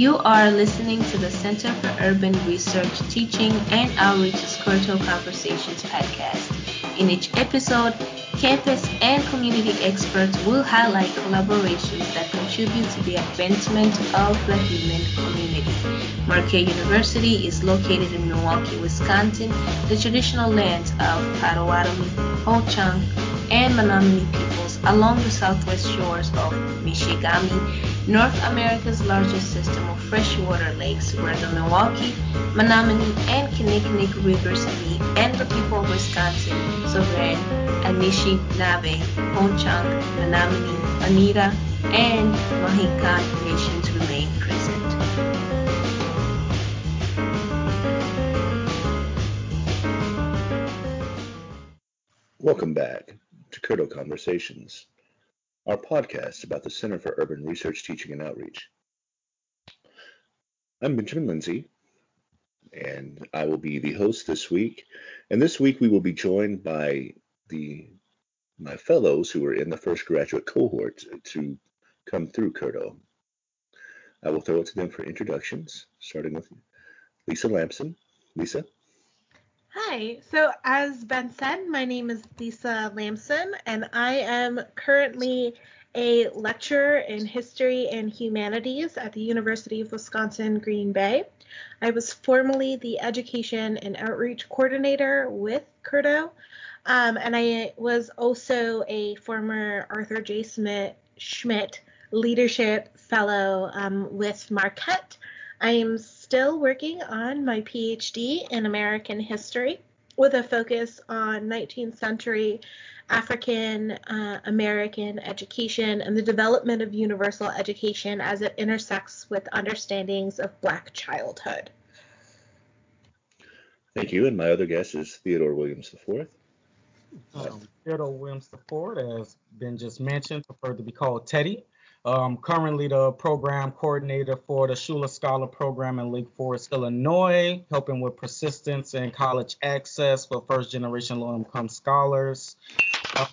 You are listening to the Center for Urban Research Teaching and Outreach's Curto Conversations podcast. In each episode, campus and community experts will highlight collaborations that contribute to the advancement of the human community. Marquette University is located in Milwaukee, Wisconsin, the traditional lands of Potawatomi, Ho-Chunk, and Menominee peoples along the southwest shores of Michigami, North America's largest system of freshwater lakes where the Milwaukee, Menominee, and Kinnickinnic rivers meet and the people of Wisconsin, Sovereign, Anishinaabe, Ho-Chunk, Menominee, Oneida, and Mohican nations remain present. Welcome back to Curto Conversations, our podcast about the Center for Urban Research, Teaching, and Outreach. I'm Benjamin Lindsay, and I will be the host this week. And this week we will be joined by the my fellows who are in the first graduate cohort to come through Curto. I will throw it to them for introductions, starting with Lisa Lamson. Lisa. Hi. So, as Ben said, my name is Lisa Lamson, and I am currently a lecturer in history and humanities at the University of Wisconsin Green Bay. I was formerly the education and outreach coordinator with Curto, um, and I was also a former Arthur J. Schmitt, Schmitt Leadership Fellow um, with Marquette. I am still working on my PhD in American history with a focus on 19th century African uh, American education and the development of universal education as it intersects with understandings of Black childhood. Thank you. And my other guest is Theodore Williams IV. Um, Theodore Williams IV, as Ben just mentioned, preferred to be called Teddy. Um, currently the program coordinator for the Schuler Scholar Program in Lake Forest, Illinois, helping with persistence and college access for first generation low income scholars. Um,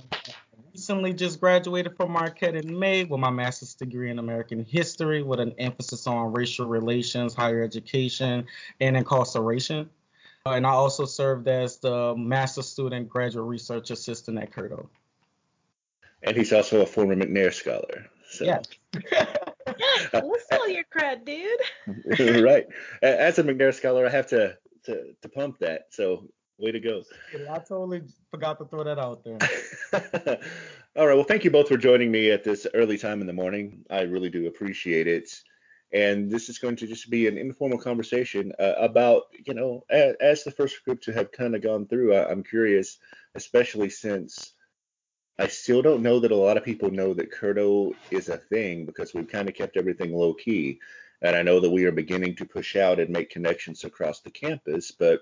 recently just graduated from Marquette in May with my master's degree in American history with an emphasis on racial relations, higher education, and incarceration. Uh, and I also served as the master student graduate research assistant at Curto. And he's also a former McNair scholar. So. Yeah. we'll steal your cred, dude. right. As a McNair scholar, I have to, to to pump that. So way to go. I totally forgot to throw that out there. All right. Well, thank you both for joining me at this early time in the morning. I really do appreciate it. And this is going to just be an informal conversation uh, about, you know, as, as, the first group to have kind of gone through, I, I'm curious, especially since I still don't know that a lot of people know that Curto is a thing because we've kind of kept everything low key. And I know that we are beginning to push out and make connections across the campus, but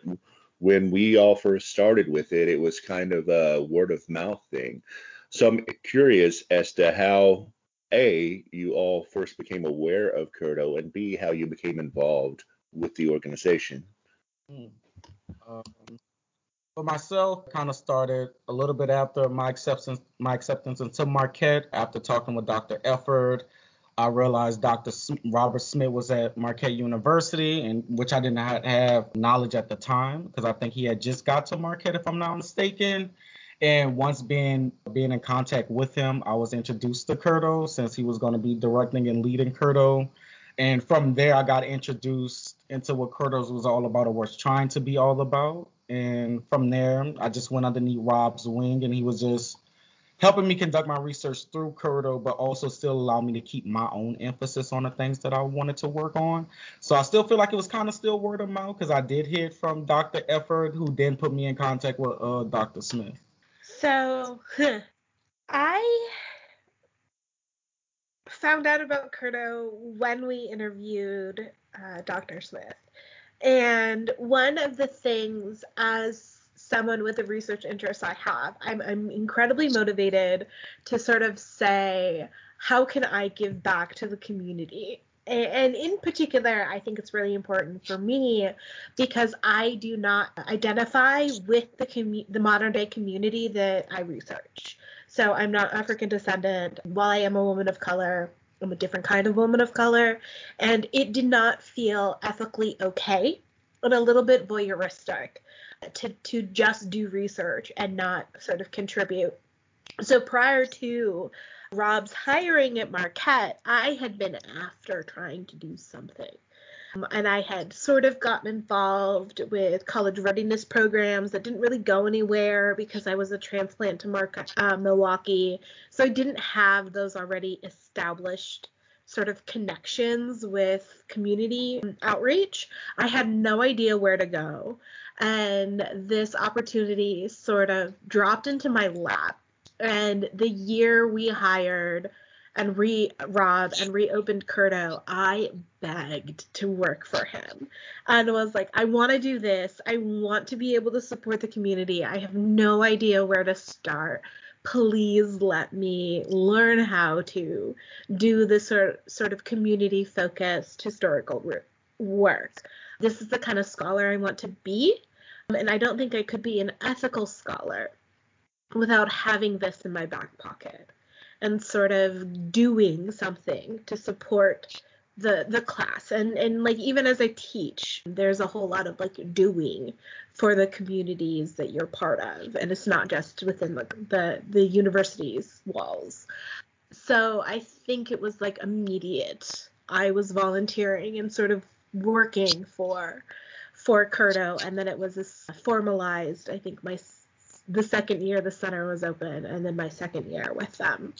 when we all first started with it, it was kind of a word of mouth thing. So I'm curious as to how A, you all first became aware of Curto, and B, how you became involved with the organization. Hmm. Um, for myself, kind of started a little bit after my acceptance my acceptance into Marquette. After talking with Dr. Efford, I realized Dr. Robert Smith was at Marquette University, and which I did not have knowledge at the time because I think he had just got to Marquette, if I'm not mistaken. And once being being in contact with him, I was introduced to Curto since he was going to be directing and leading Curto. And from there, I got introduced into what Curto was all about or was trying to be all about. And from there, I just went underneath Rob's wing, and he was just helping me conduct my research through Curto, but also still allow me to keep my own emphasis on the things that I wanted to work on. So I still feel like it was kind of still word of mouth because I did hear from Dr. Efford, who then put me in contact with uh, Dr. Smith. So I found out about Curto when we interviewed uh, Dr. Smith. And one of the things as someone with a research interest I have, I'm, I'm incredibly motivated to sort of say, how can I give back to the community? and in particular i think it's really important for me because i do not identify with the commu- the modern day community that i research so i'm not african descendant while i am a woman of color I'm a different kind of woman of color, and it did not feel ethically okay and a little bit voyeuristic uh, to to just do research and not sort of contribute. So prior to Rob's hiring at Marquette, I had been after trying to do something. Um, and I had sort of gotten involved with college readiness programs that didn't really go anywhere because I was a transplant to Mar- uh, Milwaukee. So I didn't have those already established sort of connections with community outreach. I had no idea where to go. And this opportunity sort of dropped into my lap. And the year we hired and re Rob and reopened Curto, I begged to work for him and was like, I want to do this. I want to be able to support the community. I have no idea where to start. Please let me learn how to do this sort sort of community focused historical work. This is the kind of scholar I want to be, um, and I don't think I could be an ethical scholar without having this in my back pocket and sort of doing something to support the the class. And and like even as i teach there's a whole lot of like doing for the communities that you're part of. And it's not just within like the the university's walls. So i think it was like immediate. I was volunteering and sort of working for for curto. And then it was this formalized i think my the second year the center was open and then my second year with them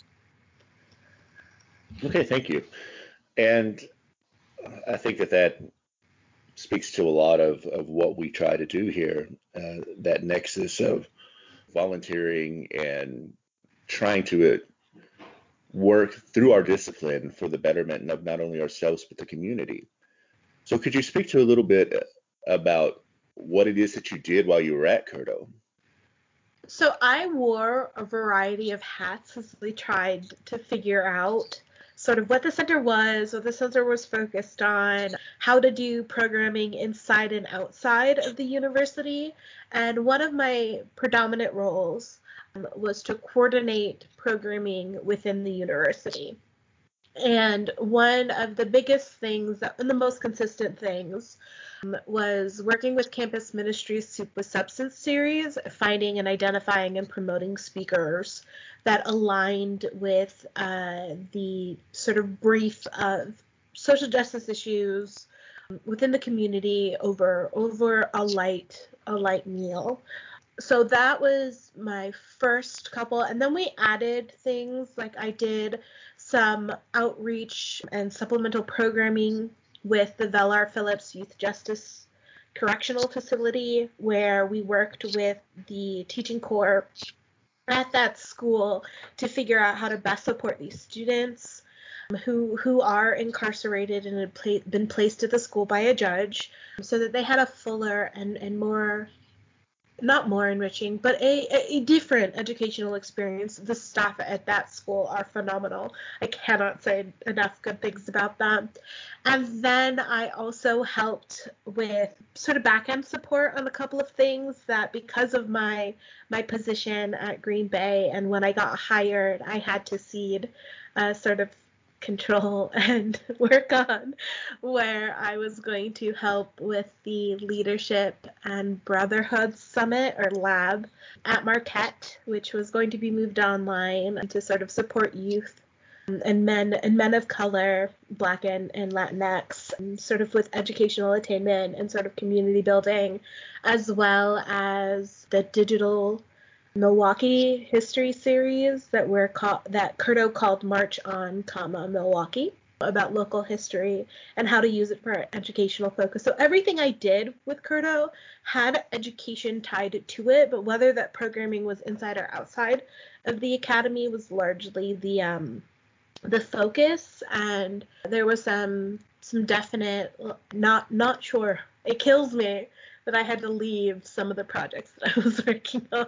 Okay, thank you. And I think that that speaks to a lot of, of what we try to do here uh, that nexus of volunteering and trying to uh, work through our discipline for the betterment of not only ourselves but the community. So, could you speak to a little bit about what it is that you did while you were at Curto? So, I wore a variety of hats as we tried to figure out sort of what the center was, what the center was focused on, how to do programming inside and outside of the university. And one of my predominant roles um, was to coordinate programming within the university. And one of the biggest things, and the most consistent things, was working with Campus Ministries Soup with Substance series, finding and identifying and promoting speakers that aligned with uh, the sort of brief of social justice issues within the community over over a light a light meal. So that was my first couple, and then we added things like I did some outreach and supplemental programming with the Vel R. Phillips Youth Justice Correctional Facility, where we worked with the teaching corps at that school to figure out how to best support these students um, who who are incarcerated and had been placed at the school by a judge so that they had a fuller and and more not more enriching, but a, a different educational experience. The staff at that school are phenomenal. I cannot say enough good things about them. And then I also helped with sort of back end support on a couple of things that because of my my position at Green Bay and when I got hired, I had to cede uh, sort of control and work on, where I was going to help with the Leadership and Brotherhood Summit or Lab at Marquette, which was going to be moved online to sort of support youth and men and men of color, Black and, and Latinx, sort of with educational attainment and sort of community building, as well as the digital Milwaukee history series that we're called that Curto called March on, comma Milwaukee about local history and how to use it for educational focus. So everything I did with Curto had education tied to it, but whether that programming was inside or outside of the academy was largely the um the focus and there was some some definite not not sure. It kills me that I had to leave some of the projects that I was working on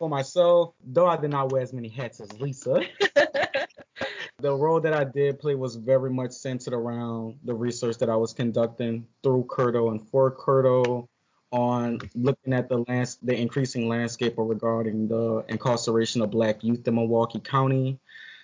for myself, though I did not wear as many hats as Lisa, the role that I did play was very much centered around the research that I was conducting through Curto and for Curto on looking at the lands, the increasing landscape regarding the incarceration of Black youth in Milwaukee County.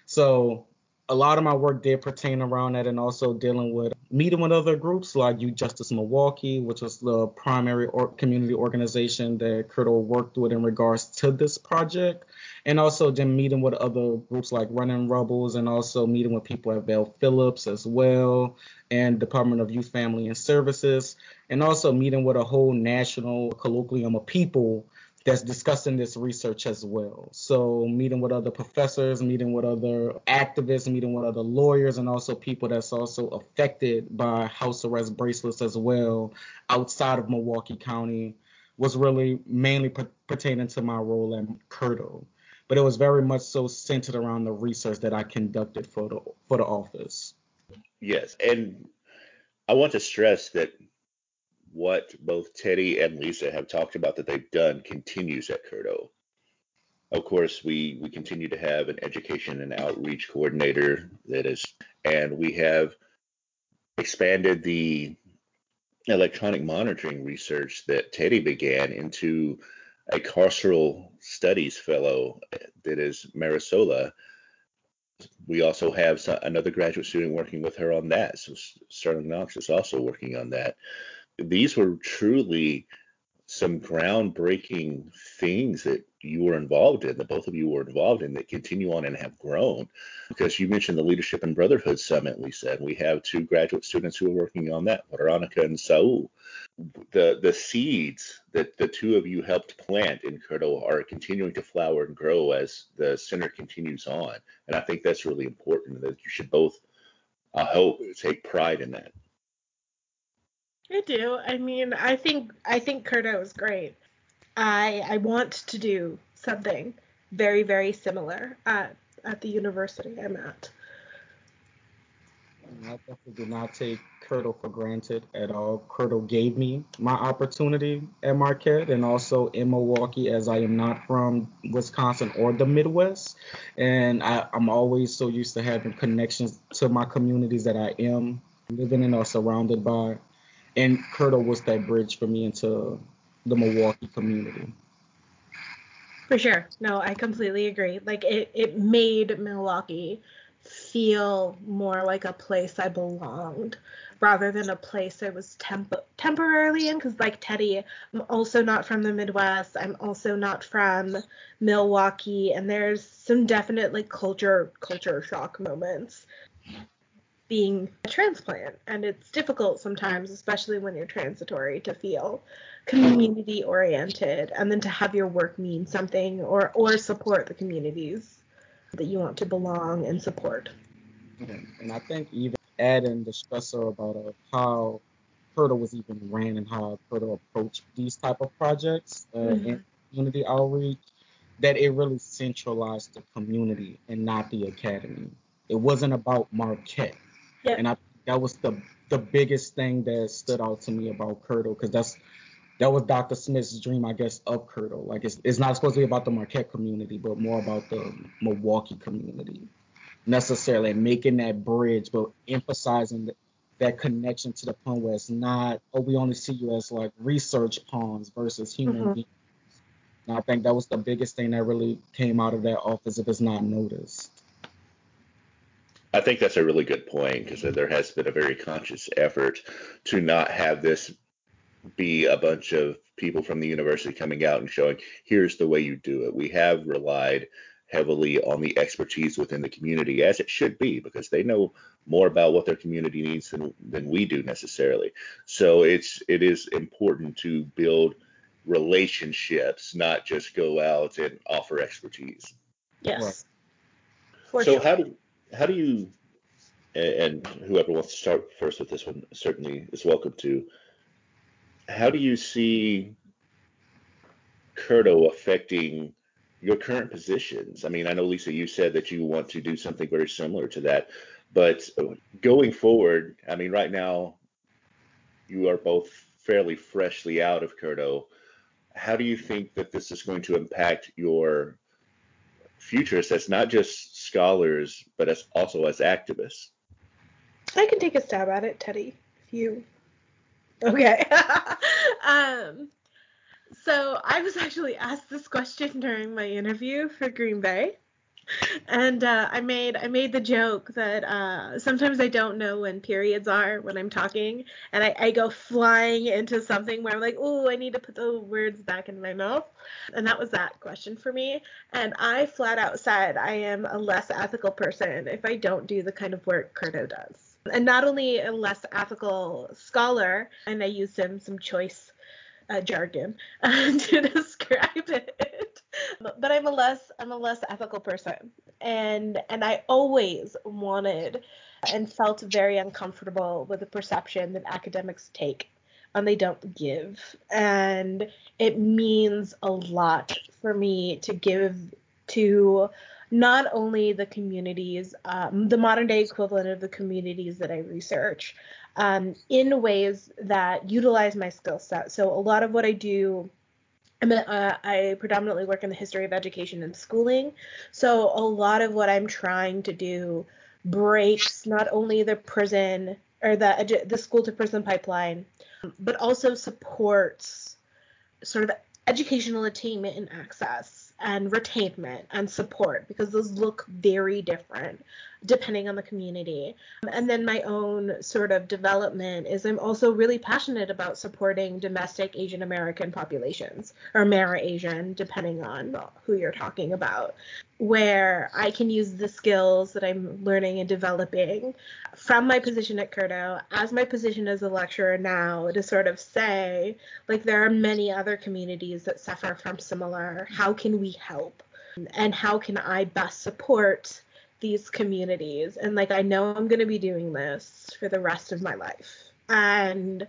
So a lot of my work did pertain around that and also dealing with meeting with other groups like Youth Justice Milwaukee, which was the primary or community organization that Curto worked with in regards to this project. And also then meeting with other groups like Running Rebels and also meeting with people at Vel Phillips as well and Department of Youth Family and Services. And also meeting with a whole national colloquium of people that's discussing this research as well. So meeting with other professors, meeting with other activists, meeting with other lawyers, and also people that's also affected by house arrest bracelets as well outside of Milwaukee County was really mainly p- pertaining to my role at Curto. But it was very much so centered around the research that I conducted for the for the office. Yes, and I want to stress that what both Teddy and Lisa have talked about that they've done continues at Curto. Of course, we we continue to have an education and outreach coordinator that is, and we have expanded the electronic monitoring research that Teddy began into a carceral studies fellow that is Marisola. We also have another graduate student working with her on that. So Sterling Knox is also working on that these were truly some groundbreaking things that you were involved in, that both of you were involved in, that continue on and have grown. Because you mentioned the Leadership and Brotherhood Summit, Lisa, and we have two graduate students who are working on that, Veronica and Saul. The the seeds that the two of you helped plant in Curto are continuing to flower and grow as the center continues on. And I think that's really important that you should both, I hope, take pride in that. I do. I mean, I think I think Curto is great. I I want to do something very very similar at at the university I'm at. I definitely do not take Curto for granted at all. Curto gave me my opportunity at Marquette and also in Milwaukee, as I am not from Wisconsin or the Midwest. And I, I'm always so used to having connections to my communities that I am living in or surrounded by and Curto was that bridge for me into the Milwaukee community. For sure. No, I completely agree. Like it, it made Milwaukee feel more like a place I belonged rather than a place I was temp- temporarily in. Because, like Teddy, I'm also not from the Midwest. I'm also not from Milwaukee, and there's some definite like culture culture shock moments being a transplant. And it's difficult sometimes especially when you're transitory to feel community oriented and then to have your work mean something or or support the communities that you want to belong and support. And i think even adding the stressor about uh, how Curto was even ran and how Curto approached these type of projects uh, mm-hmm. in community outreach that it really centralized the community and not the academy. It wasn't about marquette yeah. And I that was the the biggest thing that stood out to me about Curto because that's that was Dr. Smith's dream, I guess, of Curto. Like it's it's not supposed to be about the Marquette community, but more about the Milwaukee community necessarily making that bridge, but emphasizing that, that connection to the point where it's not, oh, we only see you as like research pawns versus human mm-hmm. beings. And I think that was the biggest thing that really came out of that office if it's not noticed. I think that's a really good point because there has been a very conscious effort to not have this be a bunch of people from the university coming out and showing here's the way you do it. We have relied heavily on the expertise within the community as it should be because they know more about what their community needs than, than we do necessarily. So it's it is important to build relationships, not just go out and offer expertise. Yes. so sure. how do how do you and whoever wants to start first with this one certainly is welcome to. How do you see Curto affecting your current positions? I mean, I know Lisa, you said that you want to do something very similar to that, but going forward, I mean, right now you are both fairly freshly out of Curto. How do you think that this is going to impact your futures as not just scholars, but as also as activists? I can take a stab at it, Teddy. If you okay. um, so I was actually asked this question during my interview for Green Bay. and uh, I made I made the joke that uh, sometimes I don't know when periods are when I'm talking, and I, I go flying into something where I'm like, oh, I need to put the words back in my mouth, and that was that question for me. And I flat out said I am a less ethical person if I don't do the kind of work Curto does, and not only a less ethical scholar, and I used some some choice uh, jargon to describe it. But I'm a less I'm a less ethical person, and and I always wanted and felt very uncomfortable with the perception that academics take and they don't give, and it means a lot for me to give to not only the communities, um, the modern day equivalent of the communities that I research, um, in ways that utilize my skill set. So a lot of what I do I mean, uh, I predominantly work in the history of education and schooling. So a lot of what I'm trying to do breaks not only the prison or the the school to prison pipeline, but also supports sort of educational attainment and access and retainment and support because those look very different depending on the community. And then my own sort of development is I'm also really passionate about supporting domestic Asian American populations or Mara Asian, depending on who you're talking about, where I can use the skills that I'm learning and developing from my position at Curto as my position as a lecturer now to sort of say, like, there are many other communities that suffer from similar. How can we help? And how can I best support these communities and like I know I'm going to be doing this for the rest of my life. And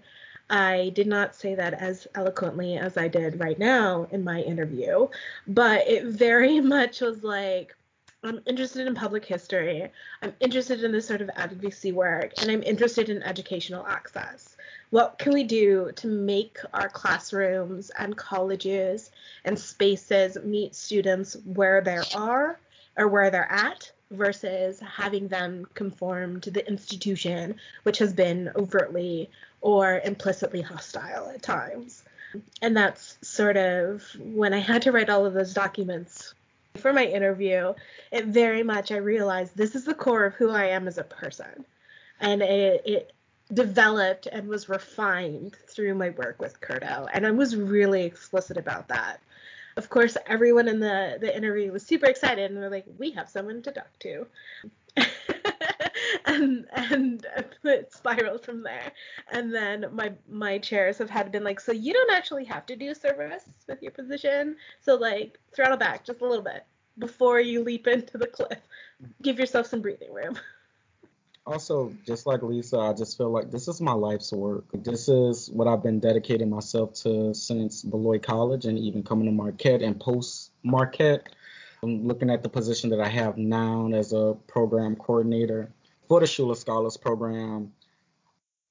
I did not say that as eloquently as I did right now in my interview, but it very much was like I'm interested in public history. I'm interested in this sort of advocacy work and I'm interested in educational access. What can we do to make our classrooms and colleges and spaces meet students where they are or where they're at versus having them conform to the institution, which has been overtly or implicitly hostile at times. And that's sort of when I had to write all of those documents for my interview, it very much I realized this is the core of who I am as a person. And it, it developed and was refined through my work with Curto. And I was really explicit about that of course, everyone in the the interview was super excited, and they're like, "We have someone to talk to." and and it spiraled from there. And then my my chairs have had been like, so you don't actually have to do service with your position. So like throttle back just a little bit before you leap into the cliff. Give yourself some breathing room. Also, just like Lisa, I just feel like this is my life's work. This is what I've been dedicating myself to since Beloit College and even coming to Marquette and post Marquette. I'm looking at the position that I have now as a program coordinator for the Schuler Scholars Program.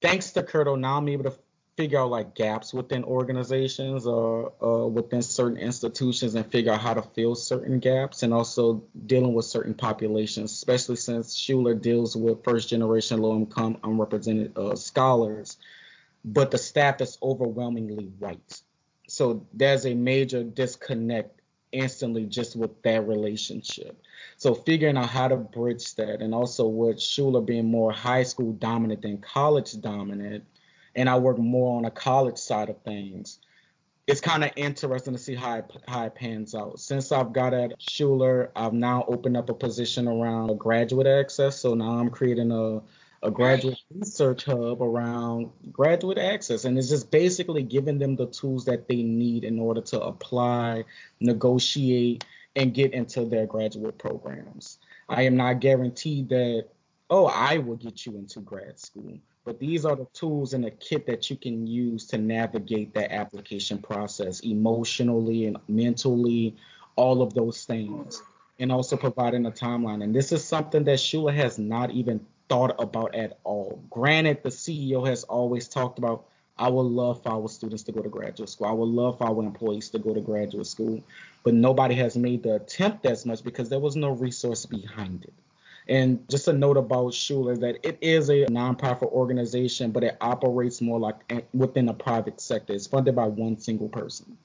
Thanks to Curto, now I'm able to figure out like gaps within organizations or uh, within certain institutions and figure out how to fill certain gaps and also dealing with certain populations, especially since Schuler deals with first generation low income unrepresented uh, scholars, but the staff is overwhelmingly white. So there's a major disconnect instantly just with that relationship. So figuring out how to bridge that and also with Schuler being more high school dominant than college dominant and I work more on a college side of things. It's kind of interesting to see how it, how it pans out. Since I've got at Schuler, I've now opened up a position around graduate access. So now I'm creating a a graduate research hub around graduate access and it's just basically giving them the tools that they need in order to apply negotiate and get into their graduate programs i am not guaranteed that oh i will get you into grad school but these are the tools in the kit that you can use to navigate that application process emotionally and mentally, all of those things, and also providing a timeline. And this is something that Schuler has not even thought about at all. Granted, the CEO has always talked about, I would love for our students to go to graduate school. I would love for our employees to go to graduate school. But nobody has made the attempt as much because there was no resource behind it. And just a note about Schuler that it is a nonprofit organization, but it operates more like within the private sector. It's funded by one single person.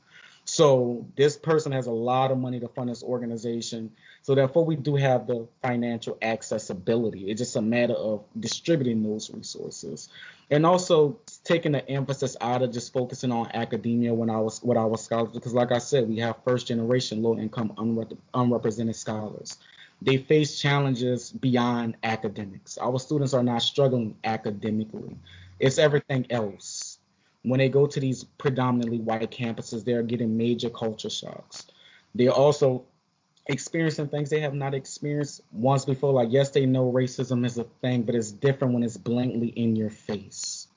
So this person has a lot of money to fund this organization. So therefore, we do have the financial accessibility. It's just a matter of distributing those resources, and also taking the emphasis out of just focusing on academia when I was with our scholars. Because, like I said, we have first generation low income unrep- unrepresented scholars. They face challenges beyond academics. Our students are not struggling academically. It's everything else when they go to these predominantly white campuses, they're getting major culture shocks. They're also experiencing things they have not experienced once before. Like, yes, they know racism is a thing, but it's different when it's blatantly in your face.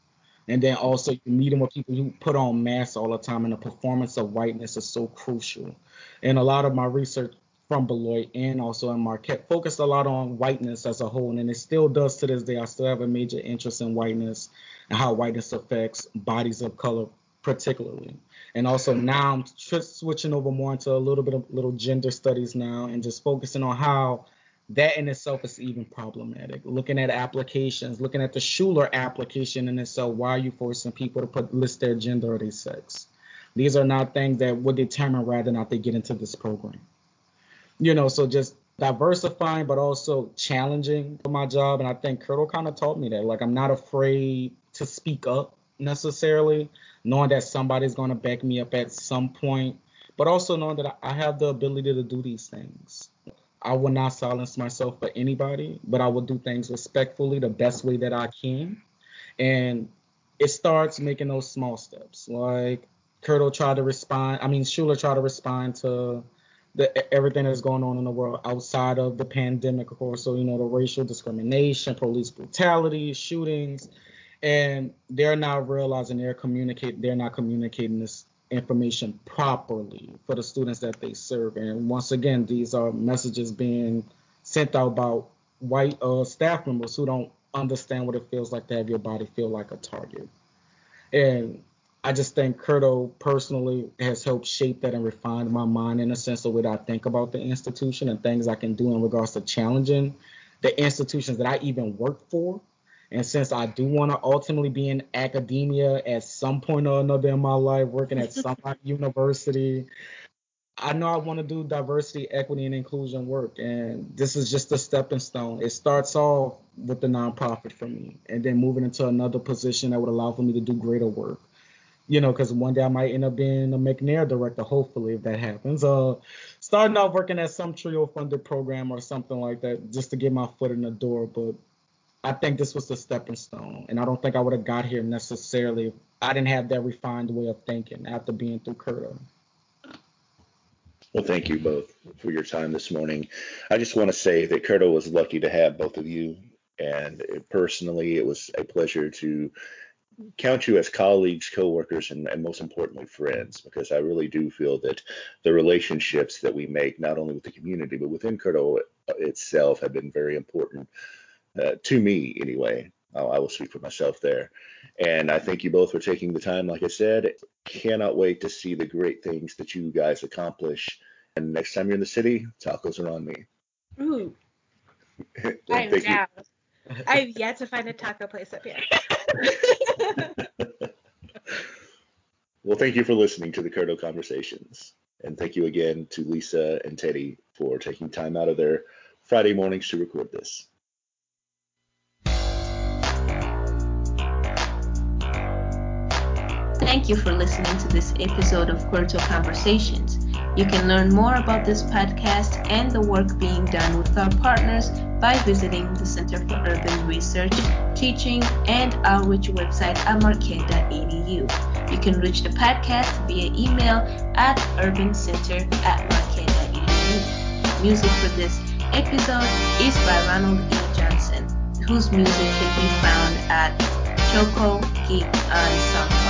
And then also you meet them with people who put on masks all the time, and the performance of whiteness is so crucial. And a lot of my research from Beloit and also in Marquette focused a lot on whiteness as a whole, and it still does to this day. I still have a major interest in whiteness and how whiteness affects bodies of color particularly. And also now I'm switching over more into a little bit of little gender studies now and just focusing on how that in itself is even problematic. Looking at applications, looking at the Schuler application in itself, why are you forcing people to put list their gender or their sex? These are not things that would determine whether or not they get into this program. You know, so just diversifying but also challenging for my job. And I think Curto kind of taught me that. Like I'm not afraid to speak up necessarily, knowing that somebody's going to back me up at some point, but also knowing that I have the ability to do these things. I will not silence myself for anybody, but I will do things respectfully the best way that I can. And it starts making those small steps. Like Curto tried to respond, I mean, Schuler tried to respond to the everything that's going on in the world outside of the pandemic, of course. So, you know, the racial discrimination, police brutality, shootings, and they're not realizing they're communicate they're not communicating this information properly for the students that they serve. And once again, these are messages being sent out by white uh, staff members who don't understand what it feels like to have your body feel like a target. And I just think Curto personally has helped shape that and refine my mind in a sense of what I think about the institution and things I can do in regards to challenging the institutions that I even work for and since I do want to ultimately be in academia at some point or another in my life, working at some university, I know I want to do diversity, equity, and inclusion work. And this is just a stepping stone. It starts off with the nonprofit for me, and then moving into another position that would allow for me to do greater work. You know, because one day I might end up being a McNair director, hopefully, if that happens. Uh, starting off working at some TRIO funded program or something like that, just to get my foot in the door. But I think this was the stepping stone, and I don't think I would have got here necessarily. If I didn't have that refined way of thinking after being through Curto. Well, thank you both for your time this morning. I just want to say that Curto was lucky to have both of you, and personally, it was a pleasure to count you as colleagues, coworkers, and, and most importantly, friends, because I really do feel that the relationships that we make, not only with the community, but within Curto itself, have been very important uh, to me anyway. I'll, I will speak for myself there. And I thank you both for taking the time. Like I said, cannot wait to see the great things that you guys accomplish. And next time you're in the city, tacos are on me. Ooh. I'm down. I've yet to find a taco place up here. well, thank you for listening to the Curto Conversations. And thank you again to Lisa and Teddy for taking time out of their Friday mornings to record this. Thank you for listening to this episode of Curto Conversations. You can learn more about this podcast and the work being done with our partners by visiting the Center for Urban Research, Teaching, and Outreach website at marquette.edu. You can reach the podcast via email at urbancenter at marquette.edu. Music for this episode is by Ronald E. Johnson, whose music can be found at Choco Geek Ensemble.